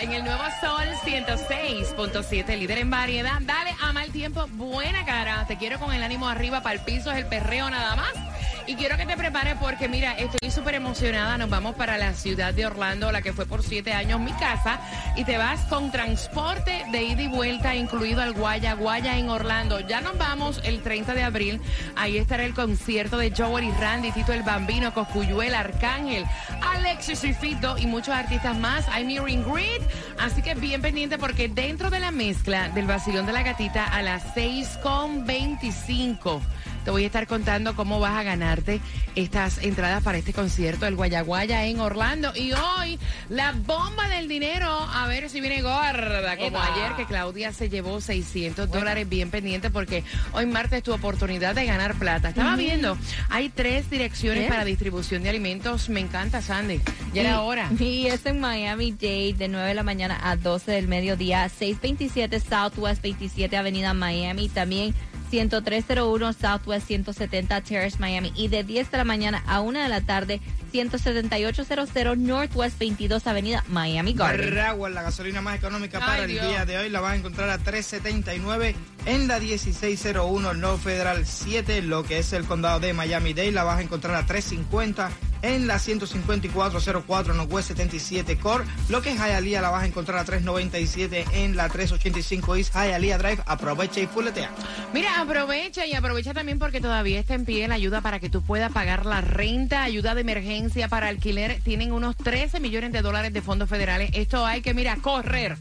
En el nuevo Sol 106.7, líder en variedad. Dale a mal tiempo, buena cara. Te quiero con el ánimo arriba, para el piso es el perreo nada más. Y quiero que te prepares porque, mira, estoy súper emocionada. Nos vamos para la ciudad de Orlando, la que fue por siete años mi casa. Y te vas con transporte de ida y vuelta, incluido al Guaya Guaya en Orlando. Ya nos vamos el 30 de abril. Ahí estará el concierto de Joel y Randy, Tito el Bambino, Coscuyuel, Arcángel, Alexis y Fito y muchos artistas más. Hay Mirroring Grid. Así que bien pendiente porque dentro de la mezcla del vacilón de la gatita a las 6.25 te voy a estar contando cómo vas a ganarte estas entradas para este concierto del Guayaguaya en Orlando. Y hoy, la bomba del dinero, a ver si viene gorda, como ayer que Claudia se llevó 600 dólares bien pendiente porque hoy martes tu oportunidad de ganar plata. Estaba viendo, hay tres direcciones para distribución de alimentos. Me encanta, Sandy. Ya era hora. Y es en Miami Dade de 9 de la mañana a 12 del mediodía, 627 Southwest 27 Avenida Miami, también 10301 Southwest 170 Terrace Miami y de 10 de la mañana a 1 de la tarde 17800 Northwest 22 Avenida Miami Garden. Barragua, la gasolina más económica Ay, para el Dios. día de hoy, la vas a encontrar a 3.79 en la 1601 North Federal 7, lo que es el condado de Miami-Dade, la vas a encontrar a 3.50 en la 15404 Northwest 77 Core, lo que es Hialeah la vas a encontrar a 3.97 en la 385 East Hialeah Drive. Aprovecha y fuletea. Mira, aprovecha y aprovecha también porque todavía está en pie la ayuda para que tú puedas pagar la renta, ayuda de emergencia para alquiler. Tienen unos 13 millones de dólares de fondos federales. Esto hay que, mira, correr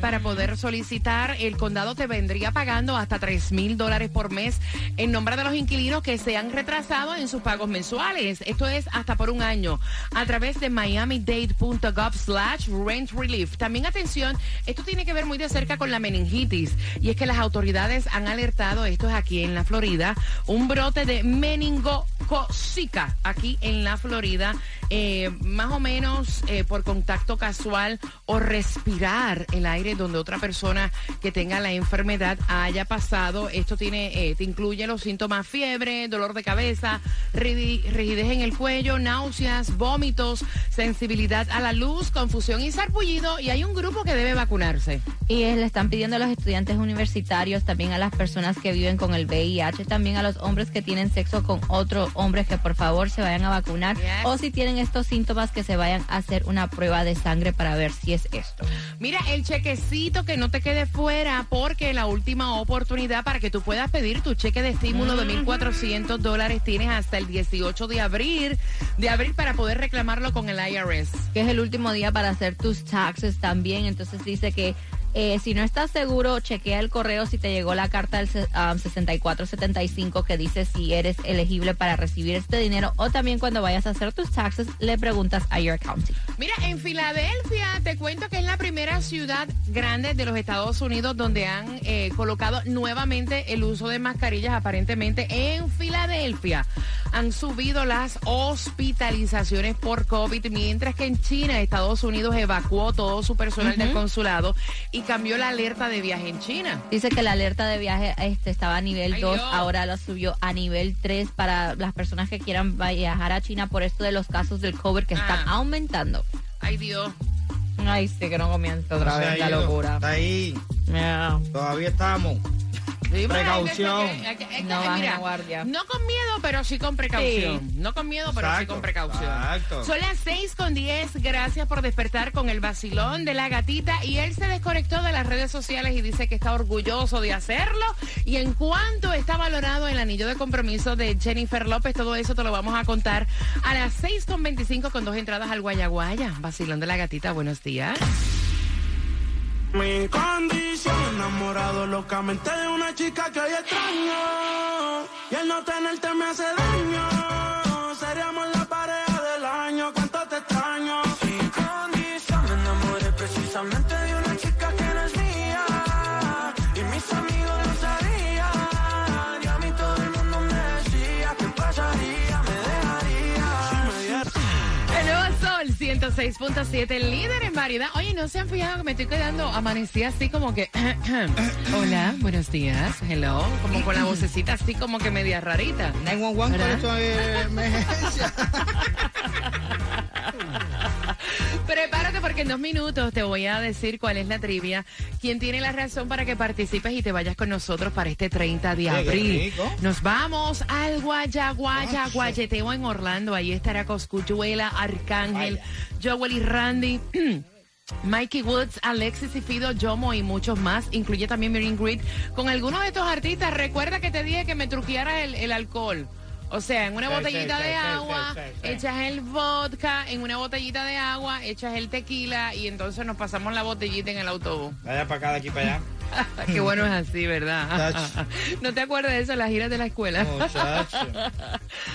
para poder solicitar. El condado te vendría pagando hasta 3 mil dólares por mes en nombre de los inquilinos que se han retrasado en sus pagos mensuales. Esto es hasta por un año a través de miamidade.gov slash rent relief. También atención, esto tiene que ver muy de cerca con la meningitis y es que las autoridades han alertado, esto es aquí en la Florida, un brote de meningococica aquí en la Florida, eh, más o menos eh, por contacto casual o respirar el aire donde otra persona que tenga la enfermedad haya pasado. Esto tiene, eh, te incluye los síntomas fiebre, dolor de cabeza, rigidez en el cuello, náuseas, vómitos, sensibilidad a la luz, confusión y sarpullido. Y hay un grupo que debe vacunarse. Y le están pidiendo a los estudiantes universitarios, también a las personas que viven con el VIH, también a los hombres que tienen sexo con otros hombres que por favor se vayan a vacunar Yes. o si tienen estos síntomas que se vayan a hacer una prueba de sangre para ver si es esto. Mira, el chequecito que no te quede fuera porque la última oportunidad para que tú puedas pedir tu cheque de estímulo de 1.400 dólares tienes hasta el 18 de abril, de abril para poder reclamarlo con el IRS. Que es el último día para hacer tus taxes también, entonces dice que eh, si no estás seguro, chequea el correo si te llegó la carta del um, 6475 que dice si eres elegible para recibir este dinero o también cuando vayas a hacer tus taxes le preguntas a your accountant. Mira, en Filadelfia te cuento que es la primera ciudad grande de los Estados Unidos donde han eh, colocado nuevamente el uso de mascarillas aparentemente en Filadelfia. Han subido las hospitalizaciones por COVID, mientras que en China Estados Unidos evacuó todo su personal del consulado y cambió la alerta de viaje en China. Dice que la alerta de viaje este, estaba a nivel Ay, 2, Dios. ahora lo subió a nivel 3 para las personas que quieran viajar a China por esto de los casos del COVID que están Ah. aumentando. Ay Dios. Ay, sí, que no comienza otra No vez la ido. locura. Está ahí, Yeah. todavía estamos. Sí, Precaución. que- que- que- No bajen mira, la guardia. No con miedo, pero sí con precaución. No con miedo, pero sí con precaución. exacto. Son las 6 con 10. Gracias por despertar con el vacilón de la gatita. Y él se desconectó de las redes sociales y dice que está orgulloso de hacerlo. Y en cuanto está valorado el anillo de compromiso de Jennifer López, todo eso te lo vamos a contar a las 6 con 25 con dos entradas al Guayaguaya. Vacilón de la gatita, buenos días locamente de una chica que hoy extraño. Y el no tenerte me hace daño. Seríamos la pareja del año, cuánto te extraño. Sin condición me enamoré precisamente 106.7, líder en variedad. Oye, ¿no se han fijado que me estoy quedando amanecida así como que... Hola, buenos días, hello. Como con la vocecita así como que media rarita. 911 con esto de emergencia. Prepárate porque en dos minutos te voy a decir cuál es la trivia, quién tiene la razón para que participes y te vayas con nosotros para este 30 de abril. Nos vamos al Guayaguaya. Guayeteo en Orlando. Ahí estará Coscuyuela, Arcángel, Joel y Randy. Mikey Woods, Alexis y Fido, Yomo y muchos más. Incluye también Mirin Grid. Con algunos de estos artistas, recuerda que te dije que me truquearas el, el alcohol. O sea, en una Sí, botellita sí, de sí, agua, echas el vodka, en una botellita de agua, echas el tequila y entonces nos pasamos la botellita en el autobús. Vaya para acá, de aquí para allá. Qué bueno es así, ¿verdad? ¿No te acuerdas de eso, las giras de la escuela?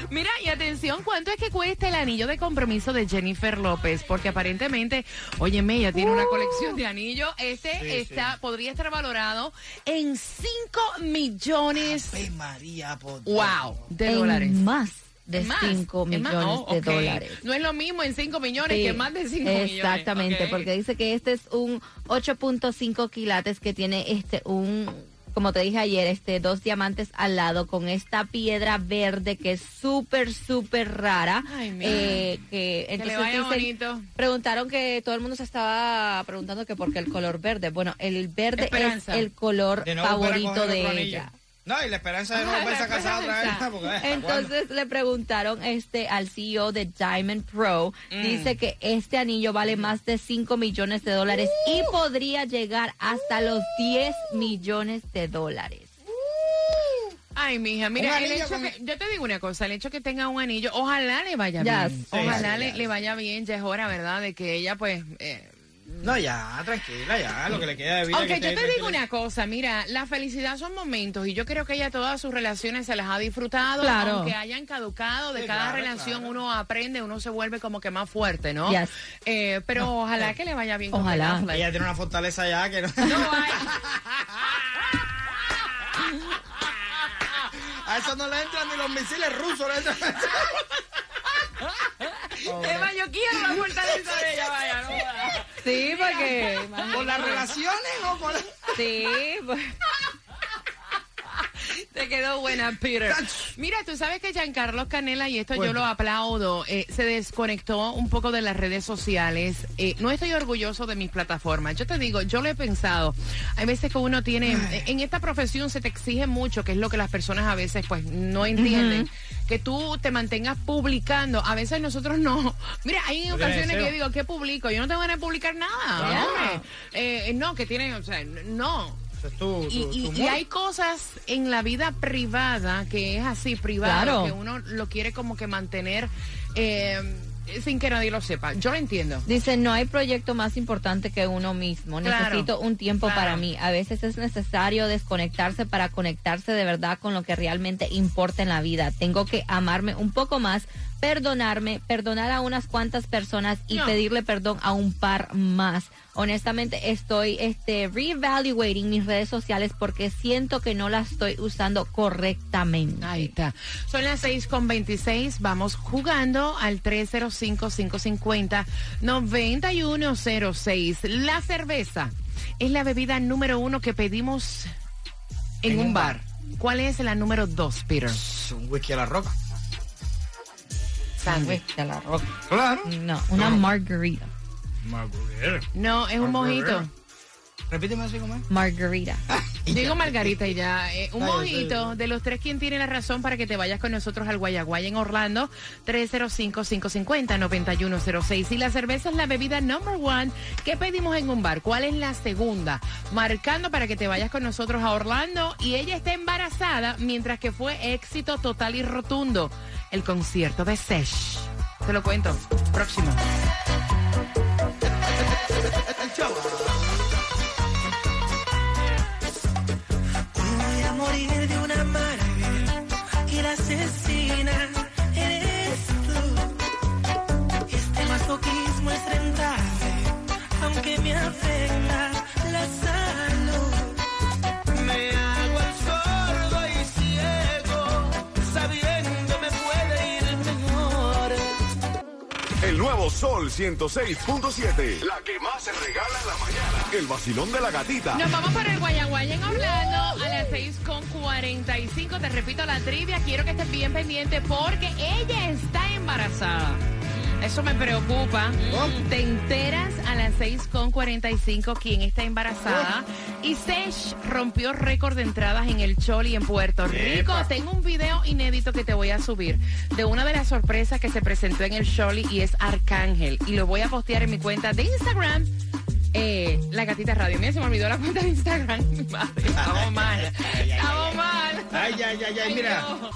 Mira, y atención, ¿cuánto es que cuesta el anillo de compromiso de Jennifer López? Porque aparentemente, óyeme, ella tiene una colección de anillos. Este Sí, está, podría estar valorado en 5 millones, Ave María, por wow, de en dólares. más de Es más, 5 es más, millones de dólares. No es lo mismo en 5 millones Sí, que más de 5 millones. Exactamente, porque dice que este es un 8.5 quilates que tiene este un como te dije ayer, este dos diamantes al lado con esta piedra verde que es súper súper rara. Ay, mira. eh, que Que entonces le vaya dicen- bonito. preguntaron que todo el mundo se estaba preguntando que por qué el color verde. Bueno, el verde Esperanza. es el color De favorito de ella. No, y la esperanza de no volverse a casar otra vez. Porque, eh, ¿cuándo? Entonces le preguntaron este al CEO de Diamond Pro, Mm. dice que este anillo vale más de 5 millones de dólares y podría llegar hasta los 10 millones de dólares. Ay, mija, mira, el hecho con- que, yo te digo una cosa, el hecho que tenga un anillo, ojalá le vaya Ya, bien. sí, ojalá sí, le, le vaya bien, ya es hora, ¿verdad? De que ella, pues... eh, No, ya, tranquila, ya, lo que le queda de vida. Aunque que yo te digo una cosa, mira, la felicidad son momentos y yo creo que ella todas sus relaciones se las ha disfrutado, Claro. aunque hayan caducado, de Sí, cada claro, relación claro. uno aprende, uno se vuelve como que más fuerte, ¿no? Yes. Eh, pero ojalá que le vaya bien. con Ojalá. Affleck. Ella tiene una fortaleza ya que no. No hay. A eso no le entran ni los misiles rusos. Le entran. Eva, yo quiero la fortaleza de ella. Sí, porque... ¿Por las relaciones o por.? Sí, pues, Te quedó buena, Peter. Mira, tú sabes que Giancarlo Canela, y esto yo lo aplaudo, eh, se desconectó un poco de las redes sociales. Eh, no estoy orgulloso de mis plataformas. Yo te digo, yo lo he pensado. Hay veces que uno tiene, en esta profesión se te exige mucho, que es lo que las personas a veces pues no entienden. Que tú te mantengas publicando. A veces nosotros no. Mira, hay ocasiones que yo digo, ¿qué publico? Yo no tengo ganas de publicar nada. No. hombre. Eh, no, que tiene, o sea, no. Eso es tu, Y, tu- y- tu y mundo. hay cosas en la vida privada que es así, privado, Claro. que uno lo quiere como que mantener eh, sin que nadie lo sepa. Yo lo entiendo. Dice, no hay proyecto más importante que uno mismo. Claro, Necesito un tiempo claro. para mí. A veces es necesario desconectarse para conectarse de verdad con lo que realmente importa en la vida. Tengo que amarme un poco más, perdonarme, perdonar a unas cuantas personas y No. pedirle perdón a un par más. Honestamente estoy este reevaluating mis redes sociales porque siento que no las estoy usando correctamente. Ahí está. Son las 6 con 26. Vamos jugando al 305-550-9106. La cerveza es la bebida número uno que pedimos en, un un bar. ¿Cuál es la número dos, Peter? Un whisky a la roca. Whisky a la roca. Claro. No, una margarita. Margarita. No, es un mojito. Repíteme así como es. Margarita. Digo Margarita y ya. eh, un mojito de los tres, ¿quién tiene la razón para que te vayas con nosotros al Guayaguay en Orlando? 305-550-9106. Y la cerveza es la bebida number one que pedimos en un bar. ¿Cuál es la segunda? Marcando para que te vayas con nosotros a Orlando y ella está embarazada mientras que fue éxito total y rotundo el concierto de Sesh. Te lo cuento. Próximo. Asesina eres tú. Este masoquismo es rentable, aunque me afecta Sol 106.7. La que más se regala en la mañana. El vacilón de la gatita. Nos vamos para el Guayaguaya en Orlando a las 6.45. Te repito la trivia. Quiero que estés bien pendiente porque ella está embarazada. Eso me preocupa. Te enteras a las 6.45 quién está embarazada. Y Sesh rompió récord de entradas en el Choli en Puerto Rico. Tengo un video inédito que te voy a subir de una de las sorpresas que se presentó en el Choli y es Arcángel. Y lo voy a postear en mi cuenta de Instagram. Eh, la gatita radio. Mira, se me olvidó la cuenta de Instagram. Madre, Estamos mal. Estamos mal. Ay, ay, ay, ay, mira. no.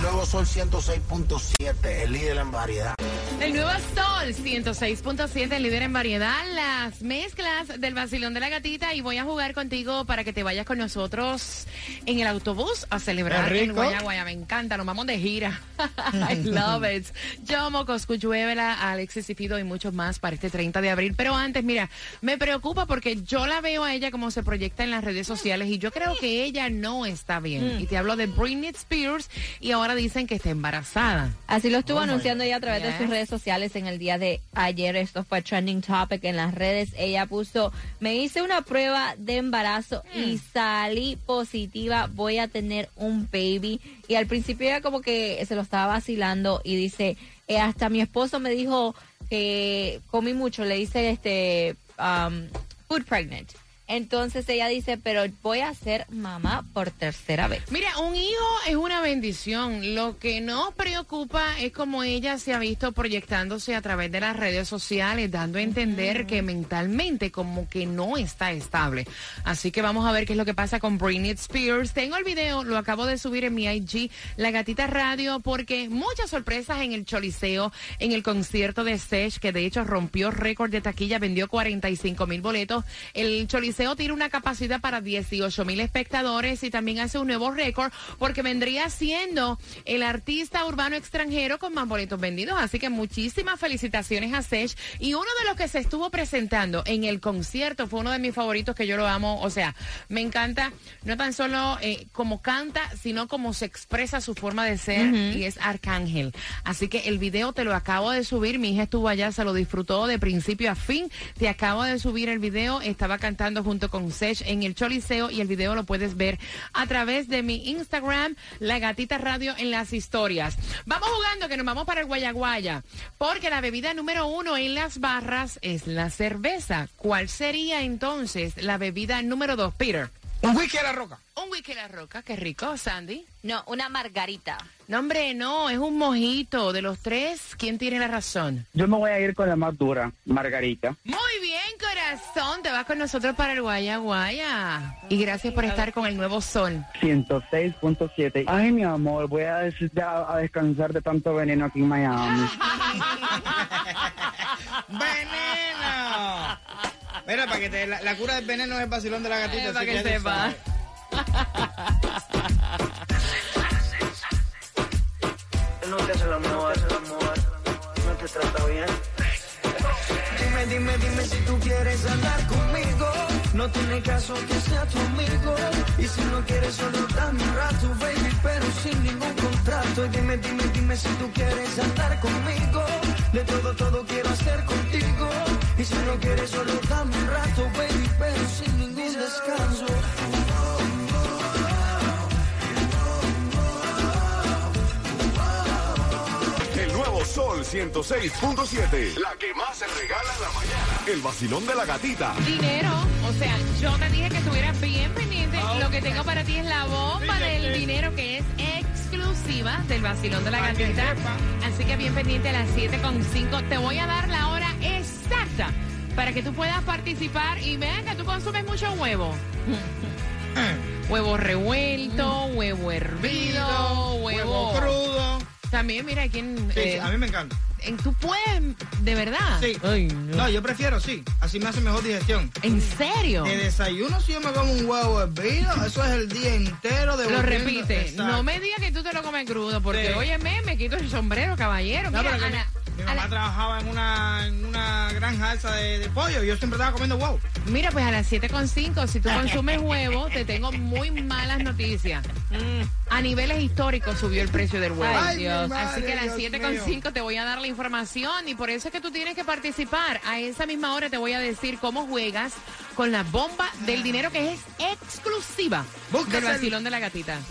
Nuevo Sol 106.7, el líder en variedad. El nuevo Sol 106.7, líder en variedad, las mezclas del vacilón de la gatita y voy a jugar contigo para que te vayas con nosotros en el autobús a celebrar en. Guayaguaya. Me encanta, nos vamos de gira. I love it. Yo, Mocoscu, Lluevela, Alexis y Fido y muchos más para este 30 de abril. Pero antes, mira, me preocupa porque yo la veo a ella como se proyecta en las redes sociales y yo creo que ella no está bien. Y te hablo de Britney Spears y ahora dicen que está embarazada. Así lo Oh estuvo anunciando ella a través de sus redes sociales en el día de ayer. Esto fue trending topic en las redes. Ella puso, me hice una prueba de embarazo Mm. y salí positiva. Voy a tener un baby. Y al principio ella como que se lo estaba vacilando y dice, eh, hasta mi esposo me dijo que comí mucho. Le dice este um, food pregnant. Entonces ella dice, pero voy a ser mamá por tercera vez. Mira, un hijo es una bendición. Lo que nos preocupa es como ella se ha visto proyectándose a través de las redes sociales, dando a entender que mentalmente como que no está estable. Así que vamos a ver qué es lo que pasa con Britney Spears. Tengo el video, lo acabo de subir en mi IG, La Gatita Radio, porque muchas sorpresas en el Choliseo, en el concierto de Sesh, que de hecho rompió récord de taquilla, vendió 45 mil boletos. El Choliseo tiene una capacidad para 18 mil espectadores y también hace un nuevo récord porque vendría siendo el artista urbano extranjero con más boletos vendidos. Así que muchísimas felicitaciones a Sesh. Y uno de los que se estuvo presentando en el concierto fue uno de mis favoritos que yo lo amo. O sea, me encanta no tan solo eh, como canta, sino como se expresa su forma de ser y es Arcángel. Así que el video te lo acabo de subir. Mi hija estuvo allá, se lo disfrutó de principio a fin. Te acabo de subir el video. Estaba cantando junto con Sech en el Choliseo y el video lo puedes ver a través de mi Instagram, La Gatita Radio en las historias. Vamos jugando que nos vamos para el Guayaguaya, porque la bebida número uno en las barras es la cerveza. ¿Cuál sería entonces la bebida número dos, Peter? Un whisky a la roca. Un whisky la roca, qué rico, Sandy. No, una margarita. No, hombre, no, es un mojito. De los tres, ¿quién tiene la razón? Yo me voy a ir con la más dura, Margarita. Muy bien, corazón. Te vas con nosotros para el Guaya Guaya. Y gracias por estar con el nuevo sol. 106.7. Ay, mi amor, voy a, des- a descansar de tanto veneno aquí en Miami. ¡Veneno! Mira, para que te, la, la cura del veneno es el vacilón de la gatita. Eh, para que sepa. no te hace el amor, hace el amor, no te trata bien. Dime, dime, dime si tú quieres andar conmigo. No tiene caso que sea tu amigo. Y si no quieres, solo dame un rato, baby, pero sin ningún contrato. Y dime, dime, dime si tú quieres andar conmigo. De todo, todo quiero hacer contigo. Y si no quieres, solo dame un rato, baby, pero sin ningún descanso. El nuevo Sol 106.7. La que más se regala en la mañana. El vacilón de la gatita. Dinero, o sea, yo te dije que estuvieras bien pendiente. Lo que tengo para ti es la bomba del dinero que es exclusiva del vacilón de la gatita. Así que bien pendiente a las 7.5. Te voy a dar la hora para que tú puedas participar y vean que tú consumes mucho huevo. Huevo revuelto, huevo hervido, huevo, Huevo crudo. También, mira, aquí en, Sí, eh, sí, a mí me encanta. en- tú puedes, de verdad. Sí. Ay, no. No, yo prefiero, sí. Así me hace mejor digestión. ¿En serio? De desayuno, si yo me como un huevo hervido, eso es el día entero de Lo repite. No me digas que tú te lo comes crudo, porque Sí. óyeme, me quito el sombrero, caballero. No, Mira, Ana, mamá la- trabajaba en una, en una granja esa de, de pollo y yo siempre estaba comiendo huevo. Mira, pues a las 7.5, si tú consumes huevo, te tengo muy malas noticias. A niveles históricos subió el precio del huevo. Ay, mi Dios. madre, Así que a las Dios 7.5 te voy a dar la información y por eso es que tú tienes que participar. A esa misma hora te voy a decir cómo juegas con la bomba del dinero que es exclusiva del el- vacilón de la gatita.